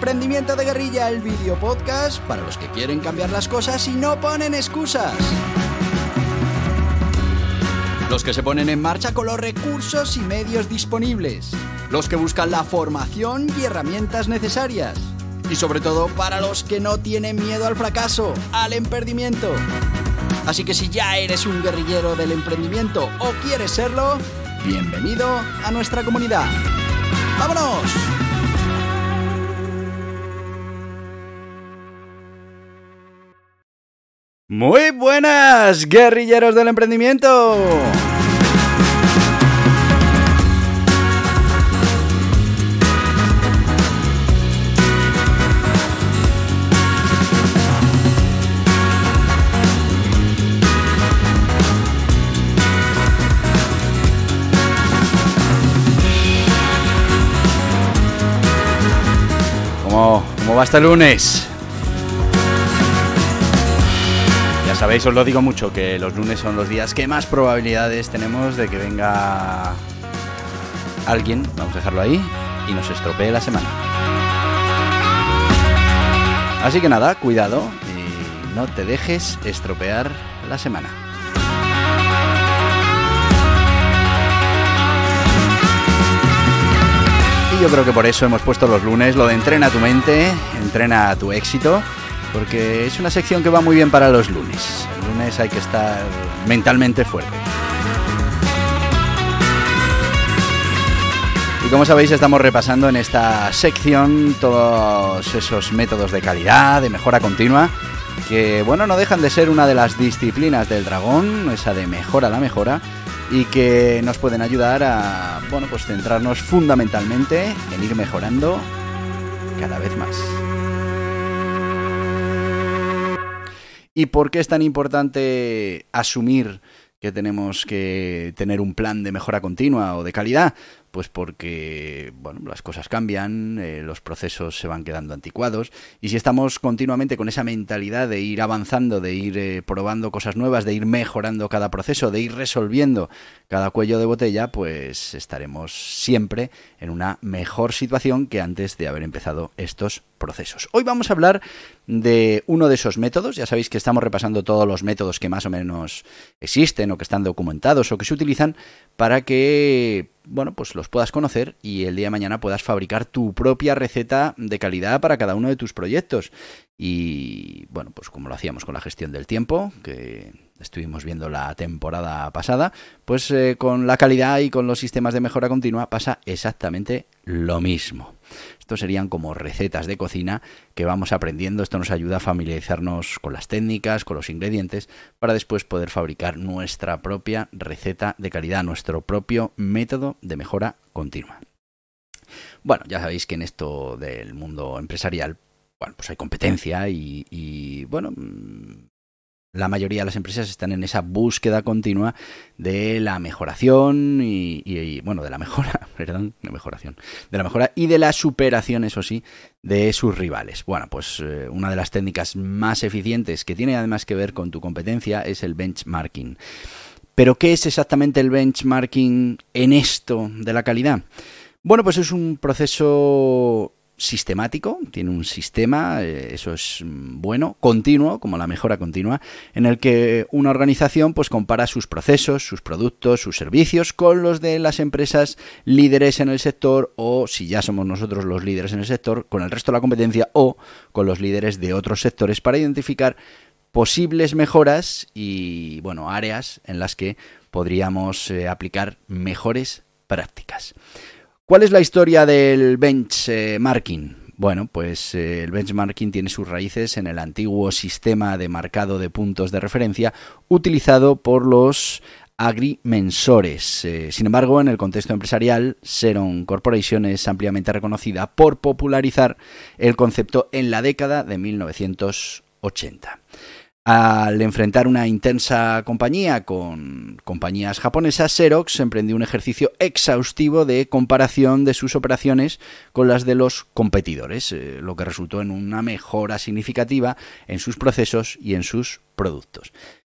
Emprendimiento de Guerrilla, el video podcast para los que quieren cambiar las cosas y no ponen excusas. Los que se ponen en marcha con los recursos y medios disponibles. Los que buscan la formación y herramientas necesarias. Y sobre todo para los que no tienen miedo al fracaso, al emprendimiento. Así que si ya eres un guerrillero del emprendimiento o quieres serlo, bienvenido a nuestra comunidad. ¡Vámonos! Muy buenas, guerrilleros del emprendimiento. ¿Cómo, cómo va este lunes? Sabéis, os lo digo mucho, que los lunes son los días que más probabilidades tenemos de que venga alguien, vamos a dejarlo ahí, y nos estropee la semana. Así que nada, cuidado y no te dejes estropear la semana. Y yo creo que por eso hemos puesto los lunes lo de entrena tu mente, entrena tu éxito porque es una sección que va muy bien para los lunes. El lunes hay que estar mentalmente fuerte. Y como sabéis, estamos repasando en esta sección todos esos métodos de calidad, de mejora continua, que bueno, no dejan de ser una de las disciplinas del dragón, esa de mejora la mejora, y que nos pueden ayudar a, bueno, pues centrarnos fundamentalmente en ir mejorando cada vez más. ¿Y por qué es tan importante asumir que tenemos que tener un plan de mejora continua o de calidad? Pues porque, bueno, las cosas cambian, eh, los procesos se van quedando anticuados y si estamos continuamente con esa mentalidad de ir avanzando, de ir eh, probando cosas nuevas, de ir mejorando cada proceso, de ir resolviendo cada cuello de botella, pues estaremos siempre en una mejor situación que antes de haber empezado estos procesos. Hoy vamos a hablar de uno de esos métodos, ya sabéis que estamos repasando todos los métodos que más o menos existen o que están documentados o que se utilizan para que bueno, pues los puedas conocer y el día de mañana puedas fabricar tu propia receta de calidad para cada uno de tus proyectos. Y bueno, pues como lo hacíamos con la gestión del tiempo, que estuvimos viendo la temporada pasada, pues eh, con la calidad y con los sistemas de mejora continua pasa exactamente lo mismo. Estos serían como recetas de cocina que vamos aprendiendo. Esto nos ayuda a familiarizarnos con las técnicas, con los ingredientes, para después poder fabricar nuestra propia receta de calidad, nuestro propio método de mejora continua. Bueno, ya sabéis que en esto del mundo empresarial, bueno, pues hay competencia y, bueno, la mayoría de las empresas están en esa búsqueda continua de la mejoración y, bueno, de la mejora, perdón, de mejoración, de la mejora y de la superación, eso sí, de sus rivales. Bueno, pues eh, una de las técnicas más eficientes que tiene además que ver con tu competencia es el benchmarking. Pero ¿qué es exactamente el benchmarking en esto de la calidad? Bueno, pues es un proceso sistemático, tiene un sistema, eh, eso es bueno, continuo, como la mejora continua, en el que una organización pues compara sus procesos, sus productos, sus servicios con los de las empresas líderes en el sector o si ya somos nosotros los líderes en el sector, con el resto de la competencia o con los líderes de otros sectores para identificar posibles mejoras y bueno, áreas en las que podríamos eh, aplicar mejores prácticas. ¿Cuál es la historia del benchmarking? Bueno, pues eh, el benchmarking tiene sus raíces en el antiguo sistema de marcado de puntos de referencia utilizado por los agrimensores. Eh, sin embargo, en el contexto empresarial, Seron Corporation es ampliamente reconocida por popularizar el concepto en la década de 1980 al enfrentar una intensa compañía con compañías japonesas, Xerox emprendió un ejercicio exhaustivo de comparación de sus operaciones con las de los competidores, eh, lo que resultó en una mejora significativa en sus procesos y en sus productos.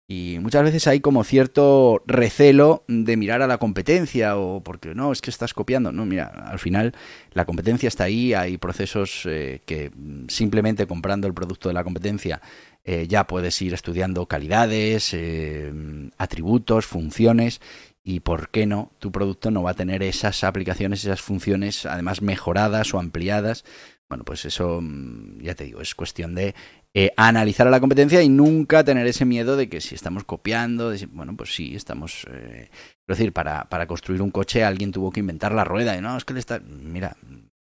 Y muchas veces hay como cierto recelo de mirar a la competencia o porque no, es que estás copiando. No, mira, al final la competencia está ahí, hay procesos eh, que simplemente comprando el producto de la competencia eh, ya puedes ir estudiando calidades, eh, atributos, funciones y por qué no, tu producto no va a tener esas aplicaciones, esas funciones además mejoradas o ampliadas. Bueno, pues eso, mm, ya te digo, es cuestión de eh, analizar a la competencia y nunca tener ese miedo de que si estamos copiando, bueno, pues sí, estamos... Eh, es decir, para, para construir un coche alguien tuvo que inventar la rueda y no, es que le está... Mira,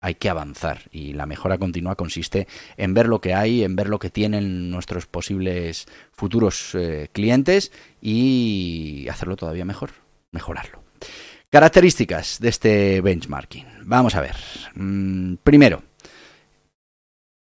hay que avanzar y la mejora continua consiste en ver lo que hay, en ver lo que tienen nuestros posibles futuros eh, clientes y hacerlo todavía mejor, mejorarlo. Características de este benchmarking. Vamos a ver. Mm, primero,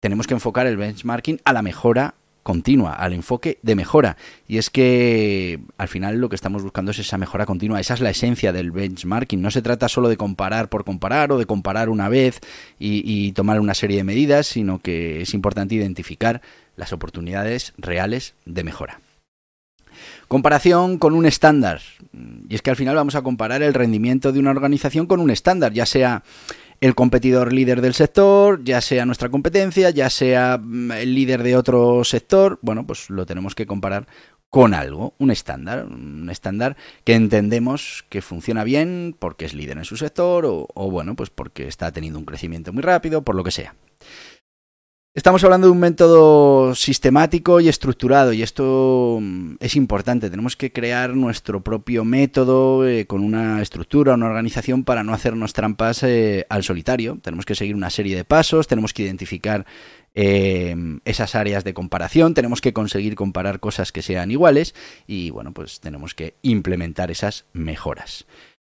tenemos que enfocar el benchmarking a la mejora continua, al enfoque de mejora. Y es que al final lo que estamos buscando es esa mejora continua. Esa es la esencia del benchmarking. No se trata solo de comparar por comparar o de comparar una vez y, tomar una serie de medidas, sino que es importante identificar las oportunidades reales de mejora. Comparación con un estándar. Y es que al final vamos a comparar el rendimiento de una organización con un estándar, ya sea el competidor líder del sector, ya sea nuestra competencia, ya sea mm, el líder de otro sector, bueno, pues lo tenemos que comparar con algo, un estándar, un estándar que entendemos que funciona bien porque es líder en su sector o, o bueno, pues porque está teniendo un crecimiento muy rápido, por lo que sea. Estamos hablando de un método sistemático y estructurado y esto mm, es importante. Tenemos que crear nuestro propio método eh, con una estructura, una organización para no hacernos trampas eh, al solitario. Tenemos que seguir una serie de pasos, tenemos que identificar eh, esas áreas de comparación, tenemos que conseguir comparar cosas que sean iguales y bueno, pues tenemos que implementar esas mejoras.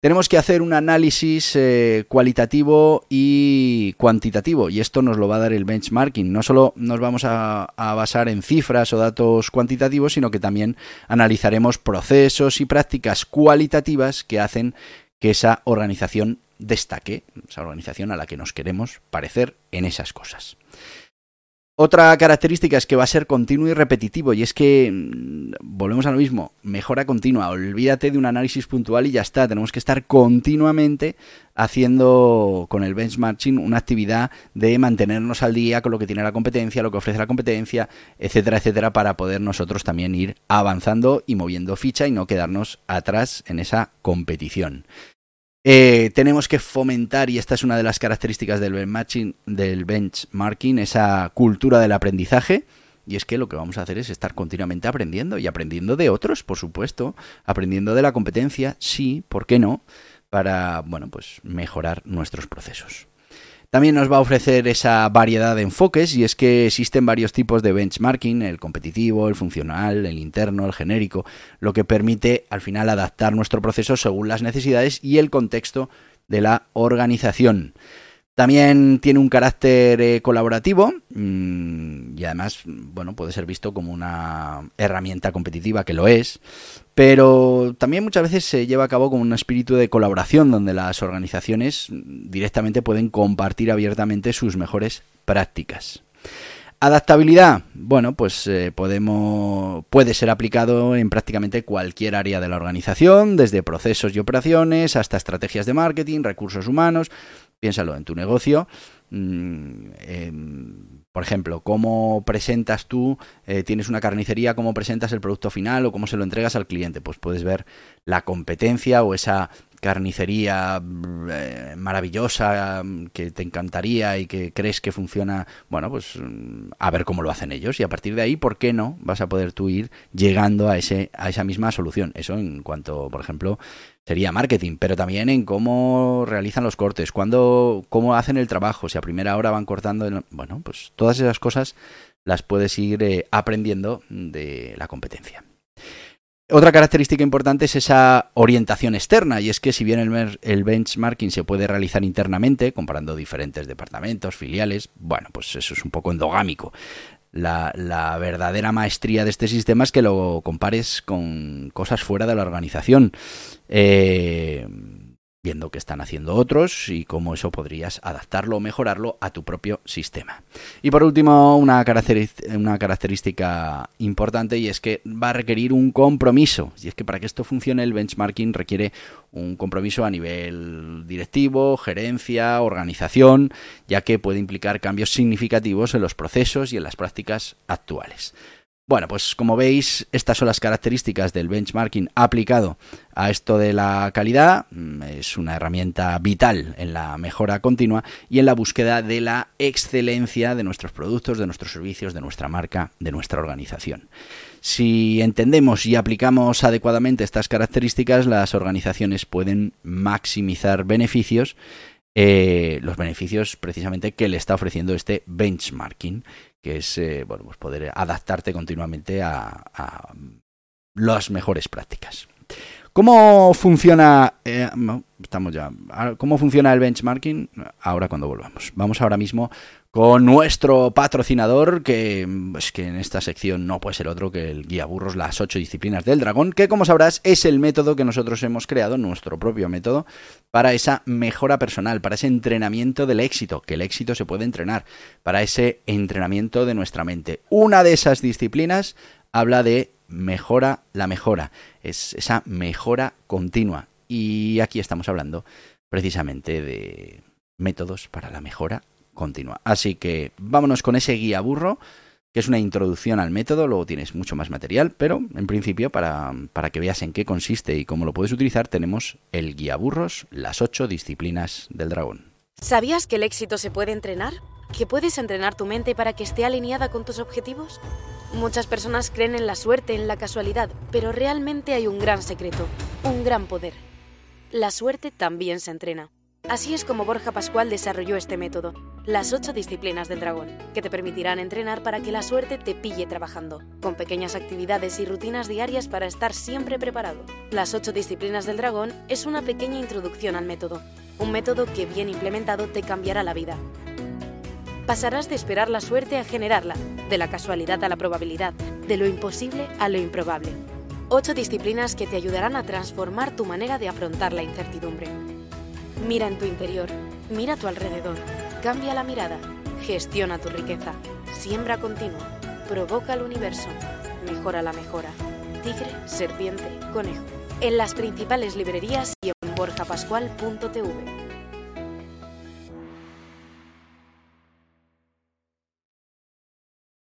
Tenemos que hacer un análisis eh, cualitativo y cuantitativo y esto nos lo va a dar el benchmarking. No solo nos vamos a, basar en cifras o datos cuantitativos, sino que también analizaremos procesos y prácticas cualitativas que hacen que esa organización destaque, esa organización a la que nos queremos parecer en esas cosas. Otra característica es que va a ser continuo y repetitivo, y es que, mm, volvemos a lo mismo, mejora continua, olvídate de un análisis puntual y ya está, tenemos que estar continuamente haciendo con el benchmarking una actividad de mantenernos al día con lo que tiene la competencia, lo que ofrece la competencia, etcétera, etcétera, para poder nosotros también ir avanzando y moviendo ficha y no quedarnos atrás en esa competición. Eh, tenemos que fomentar, y esta es una de las características del benchmarking, del benchmarking, esa cultura del aprendizaje. Y es que lo que vamos a hacer es estar continuamente aprendiendo y aprendiendo de otros, por supuesto, aprendiendo de la competencia, sí, ¿por qué no? Para, bueno, pues mejorar nuestros procesos. También nos va a ofrecer esa variedad de enfoques y es que existen varios tipos de benchmarking, el competitivo, el funcional, el interno, el genérico, lo que permite al final adaptar nuestro proceso según las necesidades y el contexto de la organización. También tiene un carácter eh, colaborativo mm, y además, bueno, puede ser visto como una herramienta competitiva que lo es, pero también muchas veces se lleva a cabo con un espíritu de colaboración donde las organizaciones directamente pueden compartir abiertamente sus mejores prácticas. Adaptabilidad, bueno, pues eh, podemos, puede ser aplicado en prácticamente cualquier área de la organización, desde procesos y operaciones hasta estrategias de marketing, recursos humanos, Piénsalo en tu negocio. Mm, por ejemplo, cómo presentas tú, eh, tienes una carnicería, cómo presentas el producto final o cómo se lo entregas al cliente. Pues puedes ver la competencia o esa carnicería eh, maravillosa que te encantaría y que crees que funciona, bueno, pues mm, a ver cómo lo hacen ellos y a partir de ahí, ¿por qué no vas a poder tú ir llegando a ese a esa misma solución? Eso en cuanto, por ejemplo, sería marketing, pero también en cómo realizan los cortes, cuándo, cómo hacen el trabajo, si a primera hora van cortando, bueno, pues todas esas cosas las puedes ir eh, aprendiendo de la competencia. Otra característica importante es esa orientación externa, y es que si bien el, benchmarking se puede realizar internamente, comparando diferentes departamentos, filiales, bueno, pues eso es un poco endogámico. La, la, verdadera maestría de este sistema es que lo compares con cosas fuera de la organización. Eh, viendo qué están haciendo otros y cómo eso podrías adaptarlo o mejorarlo a tu propio sistema. Y por último, una, una característica importante y es que va a requerir un compromiso. Y es que para que esto funcione el benchmarking requiere un compromiso a nivel directivo, gerencia, organización, ya que puede implicar cambios significativos en los procesos y en las prácticas actuales. Bueno, pues como veis, estas son las características del benchmarking aplicado a esto de la calidad. Mm, es una herramienta vital en la mejora continua y en la búsqueda de la excelencia de nuestros productos, de nuestros servicios, de nuestra marca, de nuestra organización. Si entendemos y aplicamos adecuadamente estas características, las organizaciones pueden maximizar beneficios eh, los beneficios precisamente que le está ofreciendo este benchmarking, que es eh, bueno, pues poder adaptarte continuamente a, las mejores prácticas. ¿Cómo funciona? Eh, estamos ya. ¿Cómo funciona el benchmarking? Ahora cuando volvamos. Vamos ahora mismo con nuestro patrocinador, que es que en esta sección no puede ser otro que el guía burros, las ocho disciplinas del dragón, que como sabrás es el método que nosotros hemos creado, nuestro propio método, para esa mejora personal, para ese entrenamiento del éxito, que el éxito se puede entrenar, para ese entrenamiento de nuestra mente. Una de esas disciplinas habla de mejora la mejora, es esa mejora continua. Y aquí estamos hablando precisamente de métodos para la mejora continua. Así que vámonos con ese guía burro, que es una introducción al método, luego tienes mucho más material, pero en principio para, para que veas en qué consiste y cómo lo puedes utilizar, tenemos el guía burros, las ocho disciplinas del dragón. ¿Sabías que el éxito se puede entrenar? ¿Que puedes entrenar tu mente para que esté alineada con tus objetivos? Muchas personas creen en la suerte, en la casualidad, pero realmente hay un gran secreto, un gran poder. La suerte también se entrena. Así es como Borja Pascual desarrolló este método, las ocho disciplinas del dragón, que te permitirán entrenar para que la suerte te pille trabajando, con pequeñas actividades y rutinas diarias para estar siempre preparado. Las ocho disciplinas del dragón es una pequeña introducción al método, un método que bien implementado te cambiará la vida. Pasarás de esperar la suerte a generarla, de la casualidad a la probabilidad, de lo imposible a lo improbable. Ocho disciplinas que te ayudarán a transformar tu manera de afrontar la incertidumbre Mira en tu interior, mira a tu alrededor, cambia la mirada, gestiona tu riqueza, siembra continua, provoca el universo, mejora la mejora. Tigre, serpiente, conejo. En las principales librerías y en borjapascual.tv.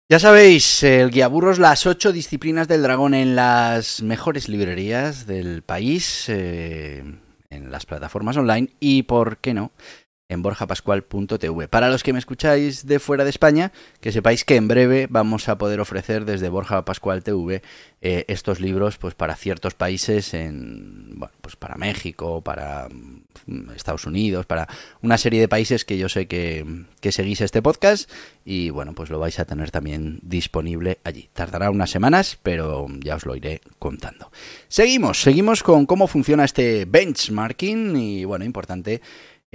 Ya sabéis, el guía burros, las ocho disciplinas del dragón en las mejores librerías del país. Eh, en las plataformas online y, ¿por qué no?, en borjapascual.tv. Para los que me escucháis de fuera de España, que sepáis que en breve vamos a poder ofrecer desde Borja Pascual TV eh, estos libros pues para ciertos países en bueno, pues para México, para mm, Estados Unidos, para una serie de países que yo sé que, que seguís este podcast y bueno, pues lo vais a tener también disponible allí. Tardará unas semanas, pero ya os lo iré contando. Seguimos, seguimos con cómo funciona este benchmarking y bueno, importante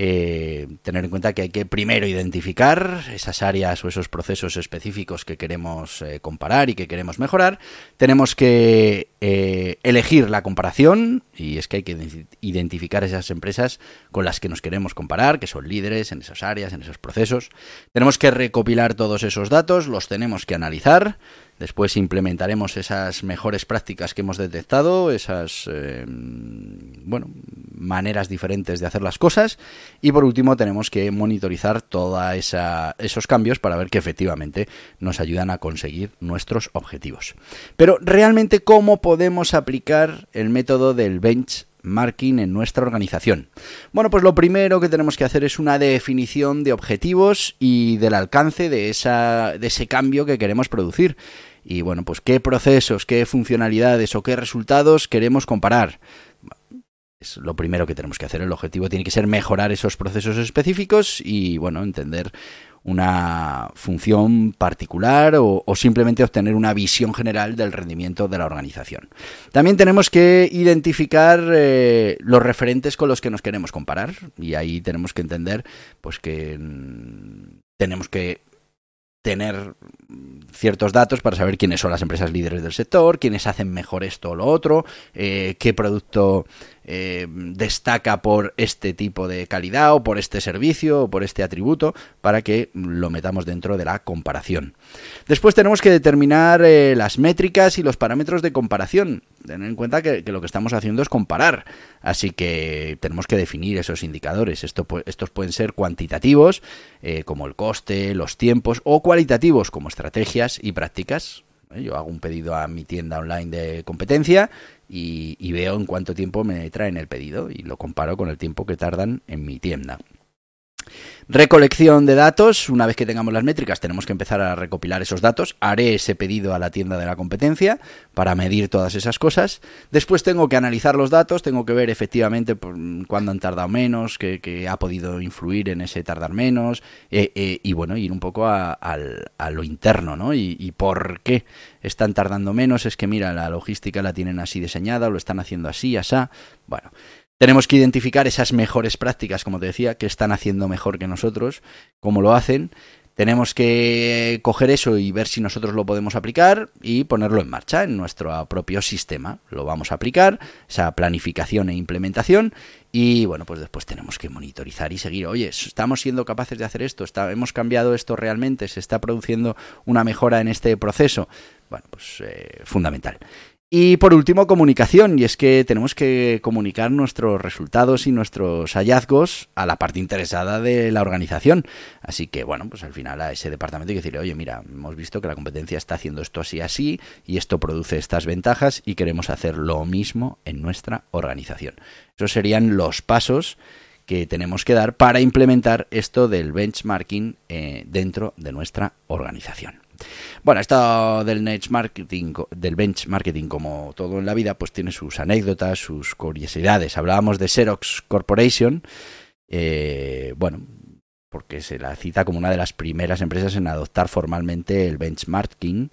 eh, tener en cuenta que hay que primero identificar esas áreas o esos procesos específicos que queremos eh, comparar y que queremos mejorar. Tenemos que eh, elegir la comparación y es que hay que identificar esas empresas con las que nos queremos comparar, que son líderes en esas áreas, en esos procesos. Tenemos que recopilar todos esos datos, los tenemos que analizar Después implementaremos esas mejores prácticas que hemos detectado, esas eh, bueno, maneras diferentes de hacer las cosas. Y por último tenemos que monitorizar todos esos cambios para ver que efectivamente nos ayudan a conseguir nuestros objetivos. Pero realmente, ¿cómo podemos aplicar el método del benchmarking en nuestra organización? Bueno, pues lo primero que tenemos que hacer es una definición de objetivos y del alcance de, esa, de ese cambio que queremos producir y bueno, pues qué procesos, qué funcionalidades o qué resultados queremos comparar. Es lo primero que tenemos que hacer. El objetivo tiene que ser mejorar esos procesos específicos y bueno, entender una función particular o, simplemente obtener una visión general del rendimiento de la organización. También tenemos que identificar eh, los referentes con los que nos queremos comparar y ahí tenemos que entender pues que mm, tenemos que tener ciertos datos para saber quiénes son las empresas líderes del sector, quiénes hacen mejor esto o lo otro, eh, qué producto eh, destaca por este tipo de calidad o por este servicio o por este atributo para que lo metamos dentro de la comparación. Después tenemos que determinar eh, las métricas y los parámetros de comparación. Tener en cuenta que, lo que estamos haciendo es comparar, así que tenemos que definir esos indicadores. estos pueden ser cuantitativos, eh, como el coste, los tiempos, o cualitativos, como estrategias y prácticas. Yo hago un pedido a mi tienda online de competencia y, y, veo en cuánto tiempo me traen el pedido y lo comparo con el tiempo que tardan en mi tienda. Recolección de datos. Una vez que tengamos las métricas, tenemos que empezar a recopilar esos datos. Haré ese pedido a la tienda de la competencia para medir todas esas cosas. Después tengo que analizar los datos, tengo que ver efectivamente cuándo han tardado menos, qué, ha podido influir en ese tardar menos. Eh, eh, y bueno, ir un poco a, lo interno, ¿no? Y, y, por qué están tardando menos. Es que mira, la logística la tienen así diseñada, lo están haciendo así, asá. Bueno, tenemos que identificar esas mejores prácticas, como te decía, que están haciendo mejor que nosotros, cómo lo hacen. Tenemos que coger eso y ver si nosotros lo podemos aplicar y ponerlo en marcha en nuestro propio sistema. Lo vamos a aplicar, esa planificación e implementación. Y bueno, pues después tenemos que monitorizar y seguir. Oye, ¿estamos siendo capaces de hacer esto? ¿Hemos cambiado esto realmente? ¿Se está produciendo una mejora en este proceso? Bueno, pues eh, fundamental. Y por último, comunicación, y es que tenemos que comunicar nuestros resultados y nuestros hallazgos a la parte interesada de la organización. Así que, bueno, pues al final a ese departamento hay que decirle, oye, mira, hemos visto que la competencia está haciendo esto así, así, y esto produce estas ventajas, y queremos hacer lo mismo en nuestra organización. Esos serían los pasos que tenemos que dar para implementar esto del benchmarking eh, dentro de nuestra organización. Bueno, esto del benchmarking, del benchmarking, como todo en la vida, pues tiene sus anécdotas, sus curiosidades. Hablábamos de Xerox Corporation, eh, bueno, porque se la cita como una de las primeras empresas en adoptar formalmente el benchmarking.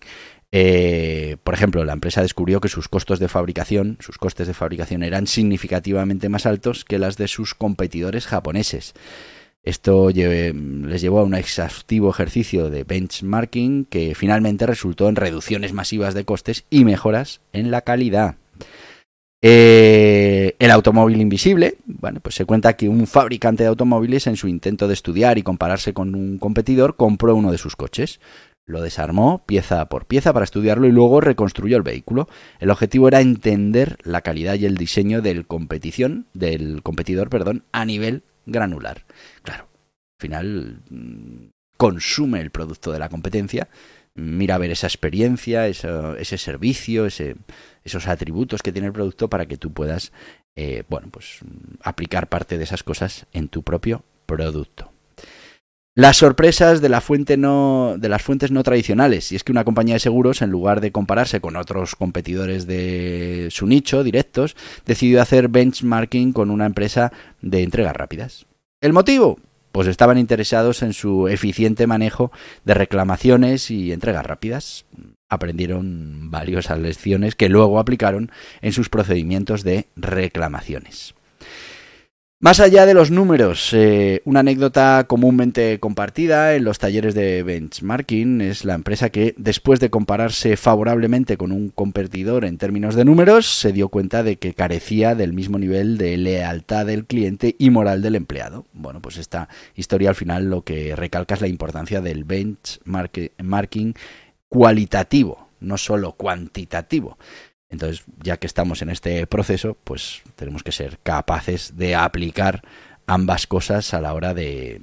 Eh, por ejemplo, la empresa descubrió que sus costos de fabricación, sus costes de fabricación eran significativamente más altos que las de sus competidores japoneses. Esto les llevó a un exhaustivo ejercicio de benchmarking que finalmente resultó en reducciones masivas de costes y mejoras en la calidad. Eh, el automóvil invisible, bueno, pues se cuenta que un fabricante de automóviles en su intento de estudiar y compararse con un competidor compró uno de sus coches. Lo desarmó pieza por pieza para estudiarlo y luego reconstruyó el vehículo. El objetivo era entender la calidad y el diseño del competición, del competidor, perdón, a nivel granular. Claro, al final mm, consume el producto de la competencia, mira a ver esa experiencia, ese servicio, ese, esos atributos que tiene el producto para que tú puedas, eh, bueno, pues aplicar parte de esas cosas en tu propio producto. Las sorpresas de, las fuentes no tradicionales. Y es que una compañía de seguros, en lugar de compararse con otros competidores de su nicho directos, decidió hacer benchmarking con una empresa de entregas rápidas. ¿El motivo? Pues estaban interesados en su eficiente manejo de reclamaciones y entregas rápidas. Aprendieron valiosas lecciones que luego aplicaron en sus procedimientos de reclamaciones. Más allá de los números, eh, una anécdota comúnmente compartida en los talleres de benchmarking es la empresa que, después de compararse favorablemente con un competidor en términos de números, se dio cuenta de que carecía del mismo nivel de lealtad del cliente y moral del empleado. Bueno, pues esta historia al final lo que recalca es la importancia del benchmarking cualitativo, no solo cuantitativo. Entonces, ya que estamos en este proceso, pues tenemos que ser capaces de aplicar ambas cosas a la hora de,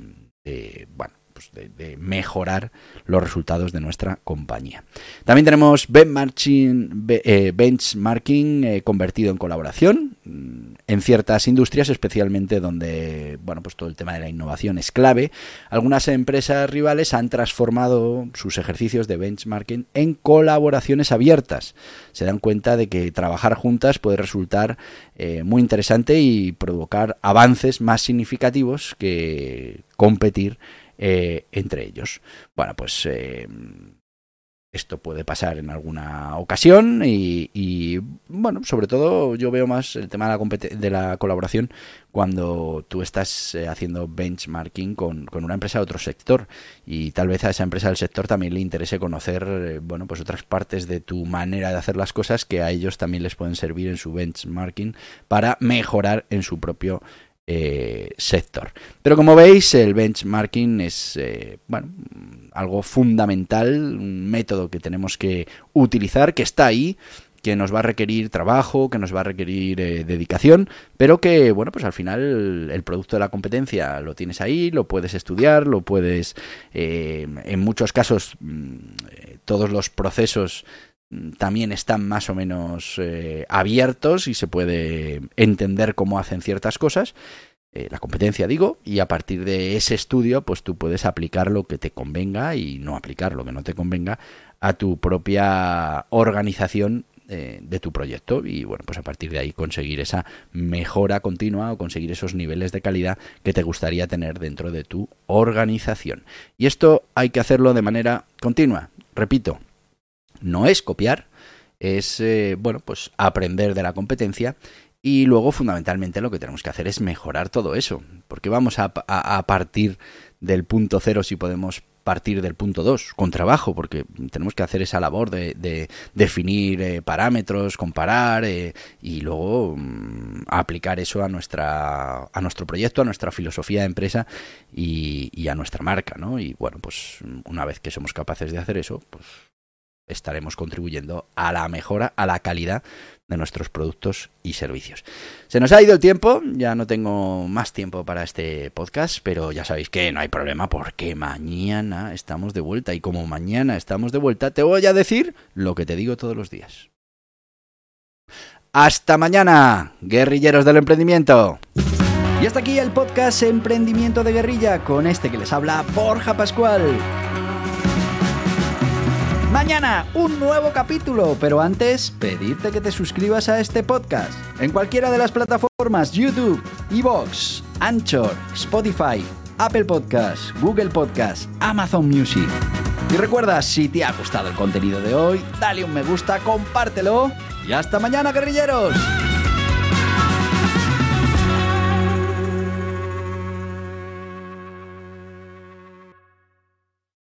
bueno, pues de, mejorar los resultados de nuestra compañía. También tenemos benchmarking, eh, benchmarking eh, convertido en colaboración mm, en ciertas industrias, especialmente donde bueno, pues todo el tema de la innovación es clave. Algunas empresas rivales han transformado sus ejercicios de benchmarking en colaboraciones abiertas. Se dan cuenta de que trabajar juntas puede resultar eh, muy interesante y provocar avances más significativos que competir eh, entre ellos. Bueno, pues eh, esto puede pasar en alguna ocasión y, bueno, sobre todo yo veo más el tema de la, de la colaboración cuando tú estás eh, haciendo benchmarking con, una empresa de otro sector y tal vez a esa empresa del sector también le interese conocer, eh, bueno, pues otras partes de tu manera de hacer las cosas que a ellos también les pueden servir en su benchmarking para mejorar en su propio eh, sector. Pero como veis, el benchmarking es eh, bueno, algo fundamental, un método que tenemos que utilizar, que está ahí, que nos va a requerir trabajo, que nos va a requerir eh, dedicación, pero que, bueno, pues al final el, producto de la competencia lo tienes ahí, lo puedes estudiar, lo puedes, en muchos casos, mm, todos los procesos mm, también están más o menos abiertos y se puede entender cómo hacen ciertas cosas. Eh, la competencia, digo, y a partir de ese estudio, pues tú puedes aplicar lo que te convenga y no aplicar lo que no te convenga a tu propia organización eh, de tu proyecto y bueno, pues a partir de ahí conseguir esa mejora continua o conseguir esos niveles de calidad que te gustaría tener dentro de tu organización. Y esto hay que hacerlo de manera continua. Repito, no es copiar, es eh, bueno, pues aprender de la competencia y luego, fundamentalmente, lo que tenemos que hacer es mejorar todo eso. Porque vamos a, partir del punto cero si podemos partir del punto dos, con trabajo, porque tenemos que hacer esa labor de, definir eh, parámetros, comparar eh, y luego mm, aplicar eso a, nuestra, a nuestro proyecto, a nuestra filosofía de empresa y, y, a nuestra marca, ¿no? Y bueno, pues una vez que somos capaces de hacer eso, pues estaremos contribuyendo a la mejora, a la calidad de nuestros productos y servicios. Se nos ha ido el tiempo, ya no tengo más tiempo para este podcast, pero ya sabéis que no hay problema porque mañana estamos de vuelta y como mañana estamos de vuelta, te voy a decir lo que te digo todos los días. Hasta mañana, guerrilleros del emprendimiento. Y hasta aquí el podcast Emprendimiento de Guerrilla con este que les habla Borja Pascual. Mañana un nuevo capítulo, pero antes pedirte que te suscribas a este podcast en cualquiera de las plataformas YouTube, Evox, Anchor, Spotify, Apple Podcasts, Google Podcasts, Amazon Music. Y recuerda, si te ha gustado el contenido de hoy, dale un me gusta, compártelo y hasta mañana, guerrilleros.